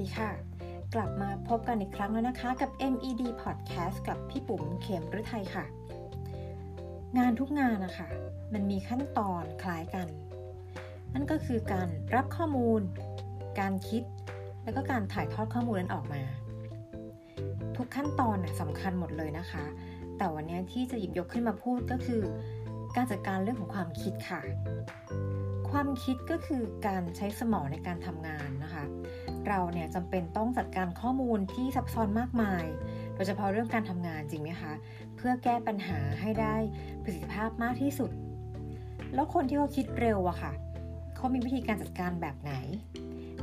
ดีค่ะ กลับมาพบกันอีกครั้งแล้วนะคะ กับ MED Podcast กับพี่ปุ๋มเข็มฤทัยค่ะ งานทุกงานนะคะ มันมีขั้นตอนคล้ายกัน นั่นก็คือการรับข้อมูล การคิด แล้วก็การถ่ายทอดข้อมูลนั้นออกมา ทุกขั้นตอนนะสำคัญหมดเลยนะคะ แต่วันนี้ที่จะหยิบยกขึ้นมาพูดก็คือ การจัดการเรื่องของความคิดค่ะความคิดก็คือการใช้สมองในการทำงานนะคะ เราเนี่ยจำเป็นต้องจัดการข้อมูลที่ซับซ้อนมากมาย โดยเฉพาะเรื่องการทำงานจริงไหมคะ เพื่อแก้ปัญหาให้ได้ประสิทธิภาพมากที่สุด แล้วคนที่เขาคิดเร็วอะค่ะ เขามีวิธีการจัดการแบบไหน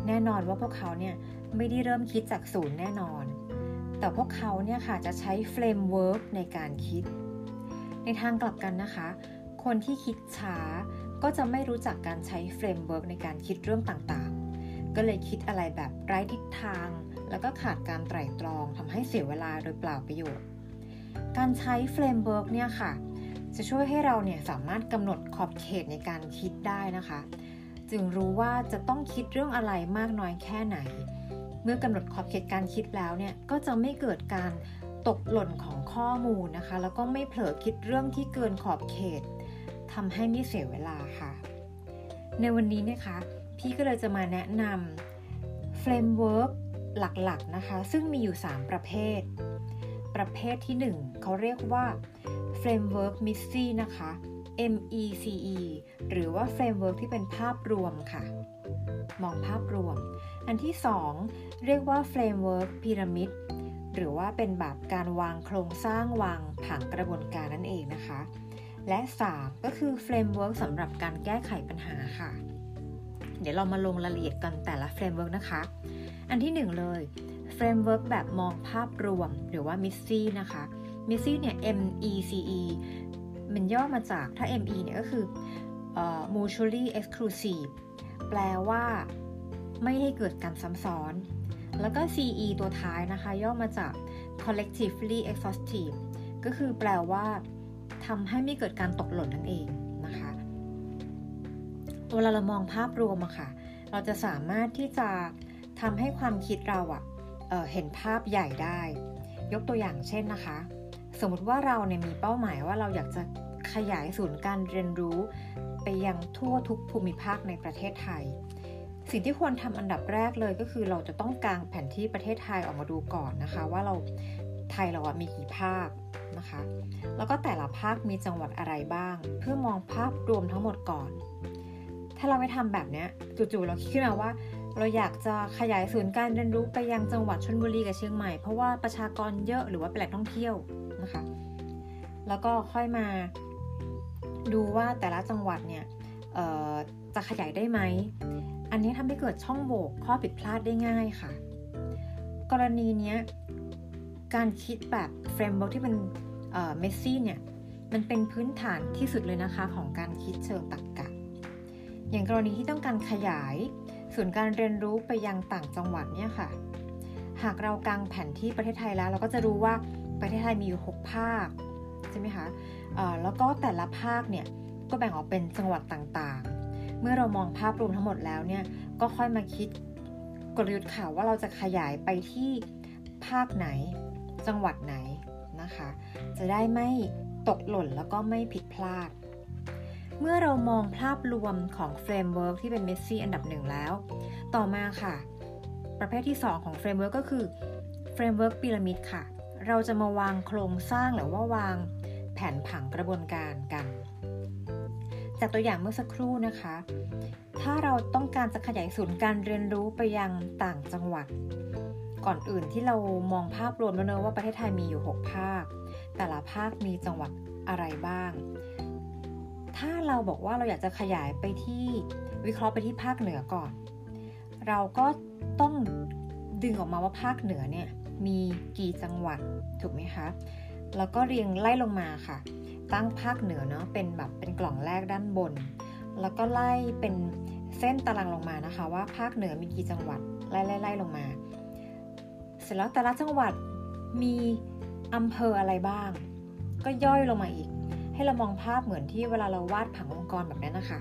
แน่นอนว่าพวกเขาเนี่ยไม่ได้เริ่มคิดจากศูนย์แน่นอน แต่พวกเขาเนี่ยค่ะจะใช้ framework ในการคิด ในทางกลับกันนะคะ คนที่คิดช้าก็จะไม่รู้จักการใช้ framework ในการคิดเรื่องต่าง ก็เลยคิดอะไรแบบไร้ทิศทาง แล้วก็ขาดการไตร่ตรองทำให้เสียเวลาโดยเปล่าประโยชน์ การใช้ framework เนี่ยค่ะ จะช่วยให้เราเนี่ยสามารถกำหนดขอบเขตในการคิดได้นะคะ จึงรู้ว่าจะต้องคิดเรื่องอะไรมากน้อยแค่ไหน เมื่อกำหนดขอบเขตการคิดแล้วเนี่ยก็จะไม่เกิดการตกหล่นของข้อมูลนะคะ แล้วก็ไม่เผลอคิดเรื่องที่เกินขอบเขตทำให้ไม่เสียเวลาค่ะ ในวันนี้นะคะ พี่ก็เลยจะมาแนะนำ framework หลักๆนะคะ ซึ่งมีอยู่ 3 ประเภท ประเภทที่ 1 เขาเรียกว่า framework MECE นะคะ MECE หรือว่า framework ที่เป็นภาพรวมค่ะ มองภาพรวม อันที่ 2 เรียกว่า framework พีระมิดหรือว่าเป็นแบบการวางโครงสร้างวางผังกระบวนการนั่นเองนะคะ และ 3 ก็คือ framework สำหรับการแก้ไขปัญหาค่ะ เดี๋ยวเรามาลงรายละเอียดกันแต่ละ framework นะคะ อันที่ 1 เลย framework แบบมองภาพรวมหรือว่า MISI นะคะ MISI เนี่ย MECE มันย่อมาจากถ้า ME เนี่ยก็คือ uh, mutually exclusive แปลว่าไม่ให้เกิดการซ้ำซ้อน แล้วก็ CE ตัวท้ายนะคะ ย่อมาจาก collectively exhaustive ก็คือแปลว่าทำให้ไม่เกิดการตกหล่นนั่นเอง เวลาเรามองภาพรวมอะค่ะ เราจะสามารถที่จะทำให้ความคิดเราอะเเห็นภาพใหญ่ได้ ยกตัวอย่างเช่นนะคะ สมมติว่าเราเนี่ยมีเป้าหมายว่าเราอยากจะขยายศูนย์การเรียนรู้ไปยังทั่วทุกภูมิภาคในประเทศไทย สิ่งที่ควรทำอันดับแรกเลยก็คือเราจะต้องกางแผนที่ประเทศไทยออกมาดูก่อนนะคะ ว่าเราไทยเราอะมีกี่ภาคนะคะ แล้วก็แต่ละภาคมีจังหวัดอะไรบ้าง เพื่อมองภาพรวมทั้งหมดก่อน ถ้าเราไม่ทำแบบนี้จู่ๆเราคิดขึ้นมาว่า เราอยากจะขยายศูนย์การเรียนรู้ไปยังจังหวัดชลบุรีกับเชียงใหม่เพราะว่าประชากรเยอะหรือว่าเป็นแหล่งท่องเที่ยวนะคะ แล้วก็ค่อยมาดูว่าแต่ละจังหวัดเนี่ยจะขยายได้ไหม อันนี้ทำให้เกิดช่องโหว่ข้อผิดพลาดได้ง่ายค่ะ กรณีนี้การคิดแบบ framework ที่เป็น MECE เนี่ย มันเป็นพื้นฐานที่สุดเลยนะคะของการคิดเชิงตรรกกะ อย่างกรณีที่ต้องการขยายศูนย์การเรียนรู้ไปยังต่างจังหวัดเนี่ยค่ะ หากเรากางแผนที่ประเทศไทยแล้ว เราก็จะรู้ว่าประเทศไทยมีอยู่ 6 ภาคใช่ไหมคะแล้วก็แต่ละภาคเนี่ยก็แบ่งออกเป็นจังหวัดต่างๆ เมื่อเรามองภาพรวมทั้งหมดแล้วเนี่ยก็ค่อยมาคิดกลยุทธ์ค่ะว่าเราจะขยายไปที่ภาคไหน จังหวัดไหนนะคะ จะได้ไม่ตกหล่นแล้วก็ไม่ผิดพลาด เมื่อเรามองภาพรวมของ framework ที่เป็น MECE อันดับหนึ่งแล้ว ต่อมาค่ะ ประเภทที่ 2 ของ framework ก็คือ framework พีระมิดค่ะ เราจะมาวางโครงสร้างหรือว่าวางแผนผังกระบวนการกัน จากตัวอย่างเมื่อสักครู่นะคะ ถ้าเราต้องการจะขยายศูนย์การเรียนรู้ไปยังต่างจังหวัด ก่อนอื่นที่เรามองภาพรวมแล้วเนอะว่าประเทศไทยมีอยู่ 6 ภาค แต่ละภาคมีจังหวัดอะไรบ้าง ถ้าเราบอกว่าเราอยากจะขยายไปที่วิเคราะห์ไปที่ภาคเหนือก่อน เราก็ต้องดึงออกมาว่าภาคเหนือเนี่ยมีกี่จังหวัดถูกไหมคะ แล้วก็เรียงไล่ลงมาค่ะ ตั้งภาคเหนือเนาะเป็นแบบเป็นกล่องแรกด้านบน แล้วก็ไล่เป็นเส้นตารางลงมานะคะ ว่าภาคเหนือมีกี่จังหวัดไล่ไล่ไล่ลงมา เสร็จแล้วแต่ละจังหวัดมีอำเภออะไรบ้าง ก็ย่อยลงมาอีก ให้เรามองภาพเหมือนที่เวลาเราวาดผังองค์กรแบบนั้นนะคะ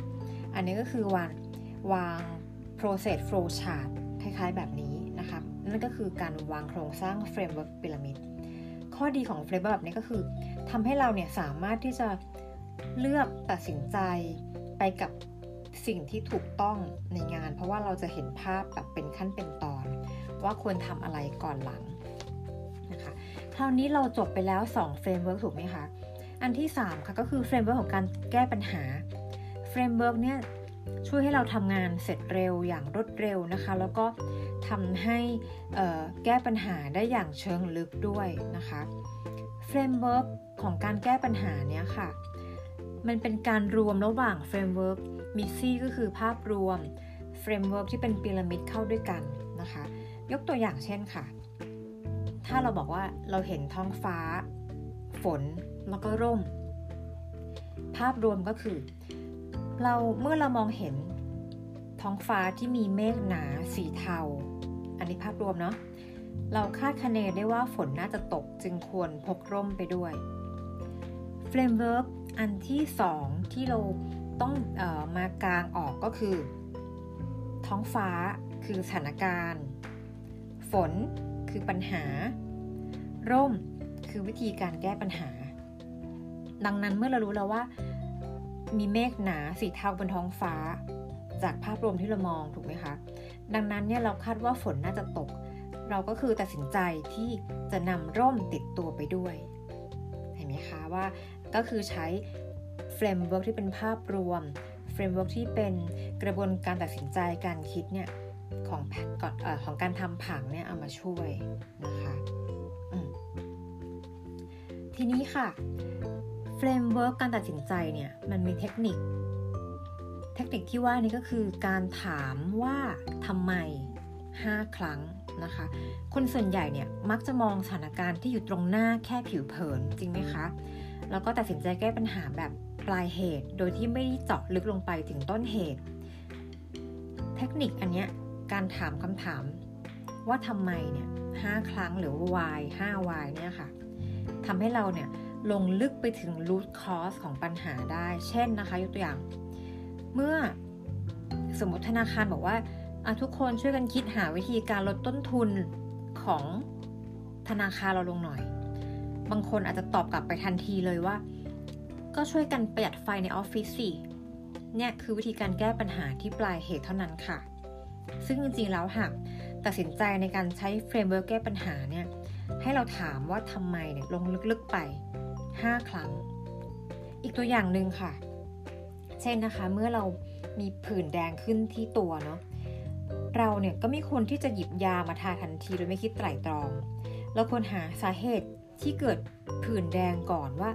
อันนี้ก็คือวางวาง process flow chart คล้ายๆแบบนี้นะคะนั่นก็คือการวางโครงสร้าง framework พีระมิดข้อดีของ framework แบบนี้ก็คือทำให้เราเนี่ยสามารถที่จะเลือกตัดสินใจไปกับสิ่งที่ถูกต้องในงาน เพราะว่าเราจะเห็นภาพแบบเป็นขั้นเป็นตอน ว่าควรทำอะไรก่อนหลังนะคะ คราวนี้เราจบไปแล้ว2 framework ถูกไหมคะ อันที่ 3 ค่ะก็คือ framework ของการแก้ปัญหา framework เนี่ยช่วยให้เราทำงานเสร็จเร็วอย่างรวดเร็วนะคะ แล้วก็ทำให้แก้ปัญหาได้อย่างเชิงลึกด้วยนะคะ framework ของการแก้ปัญหาเนี้ยค่ะ มันเป็นการรวมระหว่าง framework MECE ก็คือภาพรวมframework ที่เป็นพีระมิดเข้าด้วยกันนะคะ ยกตัวอย่างเช่นค่ะ ถ้าเราบอกว่าเราเห็นท้องฟ้า ฝนแล้วก็ร่ม ภาพรวมก็คือ เราเมื่อเรามองเห็นท้องฟ้าที่มีเมฆหนาสีเทา อันนี้ภาพรวมเนาะเราคาดคะเนได้ว่าฝนน่าจะตกจึงควรพกร่มไปด้วย framework อันที่สองที่เราต้องออมากลางออกก็คือ ท้องฟ้าคือสถานการณ์ ฝนคือปัญหา ร่ม คือวิธีการแก้ปัญหา ดังนั้นเมื่อเรารู้แล้วว่า มีเมฆหนาสีเทาบนท้องฟ้า จากภาพรวมที่เรามองถูกไหมคะ ดังนั้นเนี่ยเราคาดว่าฝนน่าจะตก เราก็คือตัดสินใจที่จะนำร่มติดตัวไปด้วย เห็นไหมคะว่าก็คือใช้ framework ที่เป็นภาพรวม framework ที่เป็นกระบวนการตัดสินใจการคิดเนี่ยของก่อนของการทำผังเนี่ยเอามาช่วยนะคะ ทีนี้ค่ะ framework การตัดสินใจเนี่ยมันมีเทคนิค เทคนิคที่ว่านี้ก็คือการถามว่าทำไม 5 ครั้งนะคะ คนส่วนใหญ่เนี่ยมักจะมองสถานการณ์ที่อยู่ตรงหน้าแค่ผิวเผินจริงไหมคะ แล้วก็ตัดสินใจแก้ปัญหาแบบปลายเหตุ โดยที่ไม่เจาะลึกลงไปถึงต้นเหตุ เทคนิคอันเนี้ยการถามคำถามว่าทำไมเนี่ยห้าครั้งหรือ why 5 why เนี่ยค่ะ ทำให้เราเนี่ยลงลึกไปถึง root cause ของปัญหาได้ เช่นนะคะ ยกตัวอย่าง เมื่อสมมติธนาคารบอกว่าทุกคนช่วยกันคิดหาวิธีการลดต้นทุนของธนาคารเราลงหน่อย บางคนอาจจะตอบกลับไปทันทีเลยว่า ก็ช่วยกันประหยัดไฟในออฟฟิศสิ เนี่ยคือวิธีการแก้ปัญหาที่ปลายเหตุเท่านั้นค่ะ ซึ่งจริงๆแล้วหากตัดสินใจในการใช้ framework แก้ปัญหาเนี่ย ให้เราถามว่าทำไมเนี่ยลงลึกๆไป 5 ครั้ง อีกตัวอย่างหนึ่งค่ะ เช่นนะคะเมื่อเรามีผื่นแดงขึ้นที่ตัวเนาะเราเนี่ยก็ไม่ควรที่จะหยิบยามาทาทันทีโดยไม่คิดไตร่ตรอง เราควรหาสาเหตุที่เกิดผื่นแดงก่อนว่า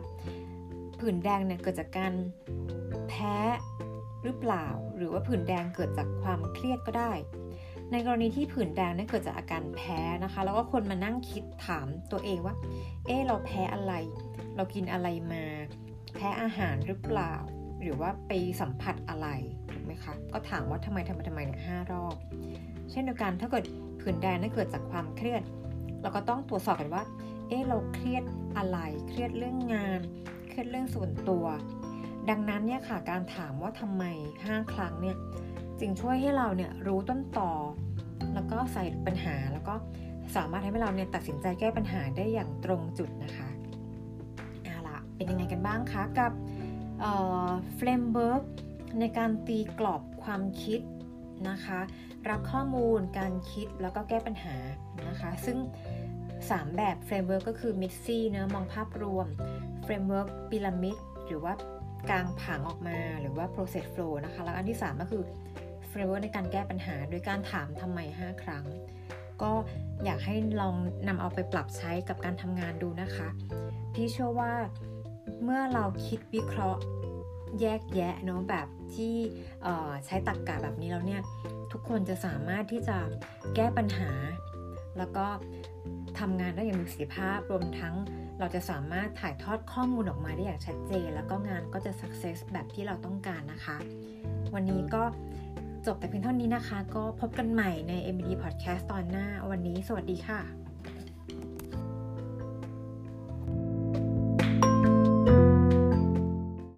ผื่นแดงเนี่ยเกิดจากการแพ้หรือเปล่า หรือว่าผื่นแดงเกิดจากความเครียดก็ได้ ในกรณีที่ผื่นแดงเนี่ยเกิดจากอาการแพ้นะคะ แล้วก็คนมานั่งคิดถามตัวเองว่า เออเราแพ้อะไร เรากินอะไรมา แพ้อาหารหรือเปล่า หรือว่าไปสัมผัสอะไรถูกไหมคะ ก็ถามว่าทำไมทำไมทำไมเนี่ยห้ารอบ เช่นเดียวกันถ้าเกิดผื่นแดงนั่นเกิดจากความเครียด เราก็ต้องตรวจสอบกันว่า เออเราเครียดอะไร เครียดเรื่องงาน เครียดเรื่องส่วนตัว ดังนั้นเนี่ยค่ะ การถามว่าทำไม5ครั้งเนี่ย จึงช่วยให้เราเนี่ยรู้ต้นต่อ แล้วก็ใส่ปัญหาแล้วก็สามารถให้เราเนี่ยตัดสินใจแก้ปัญหาได้อย่างตรงจุดนะคะเอาละเป็นยังไงกันบ้างคะกับ framework ในการตีกรอบความคิดนะคะ รับข้อมูลการคิดแล้วก็แก้ปัญหานะคะ ซึ่ง 3 แบบ framework ก็คือ MECE เนอะมองภาพรวม framework พีระมิดหรือว่ากางผังออกมาหรือว่า process flow นะคะ แล้วอันที่ 3 ก็คือ framework ในการแก้ปัญหาโดยการถามทำไม 5 ครั้ง ก็อยากให้ลองนำเอาไปปรับใช้กับการทำงานดูนะคะ พี่เชื่อว่าเมื่อเราคิดวิเคราะห์แยกแยะเนาะแบบที่ใช้ตรรกะแบบนี้แล้วเนี่ย ทุกคนจะสามารถที่จะแก้ปัญหา แล้วก็ทำงานได้อย่างมีประสิทธิภาพรวมทั้งเราจะสามารถถ่ายทอดข้อมูลออกมาได้อย่างชัดเจน แล้วก็งานก็จะ success แบบที่เราต้องการนะคะ วันนี้ก็ จบแต่เพียงเท่านี้นะคะ ก็พบกันใหม่ใน MBD Podcast ตอนหน้า วันนี้สวัสดีค่ะ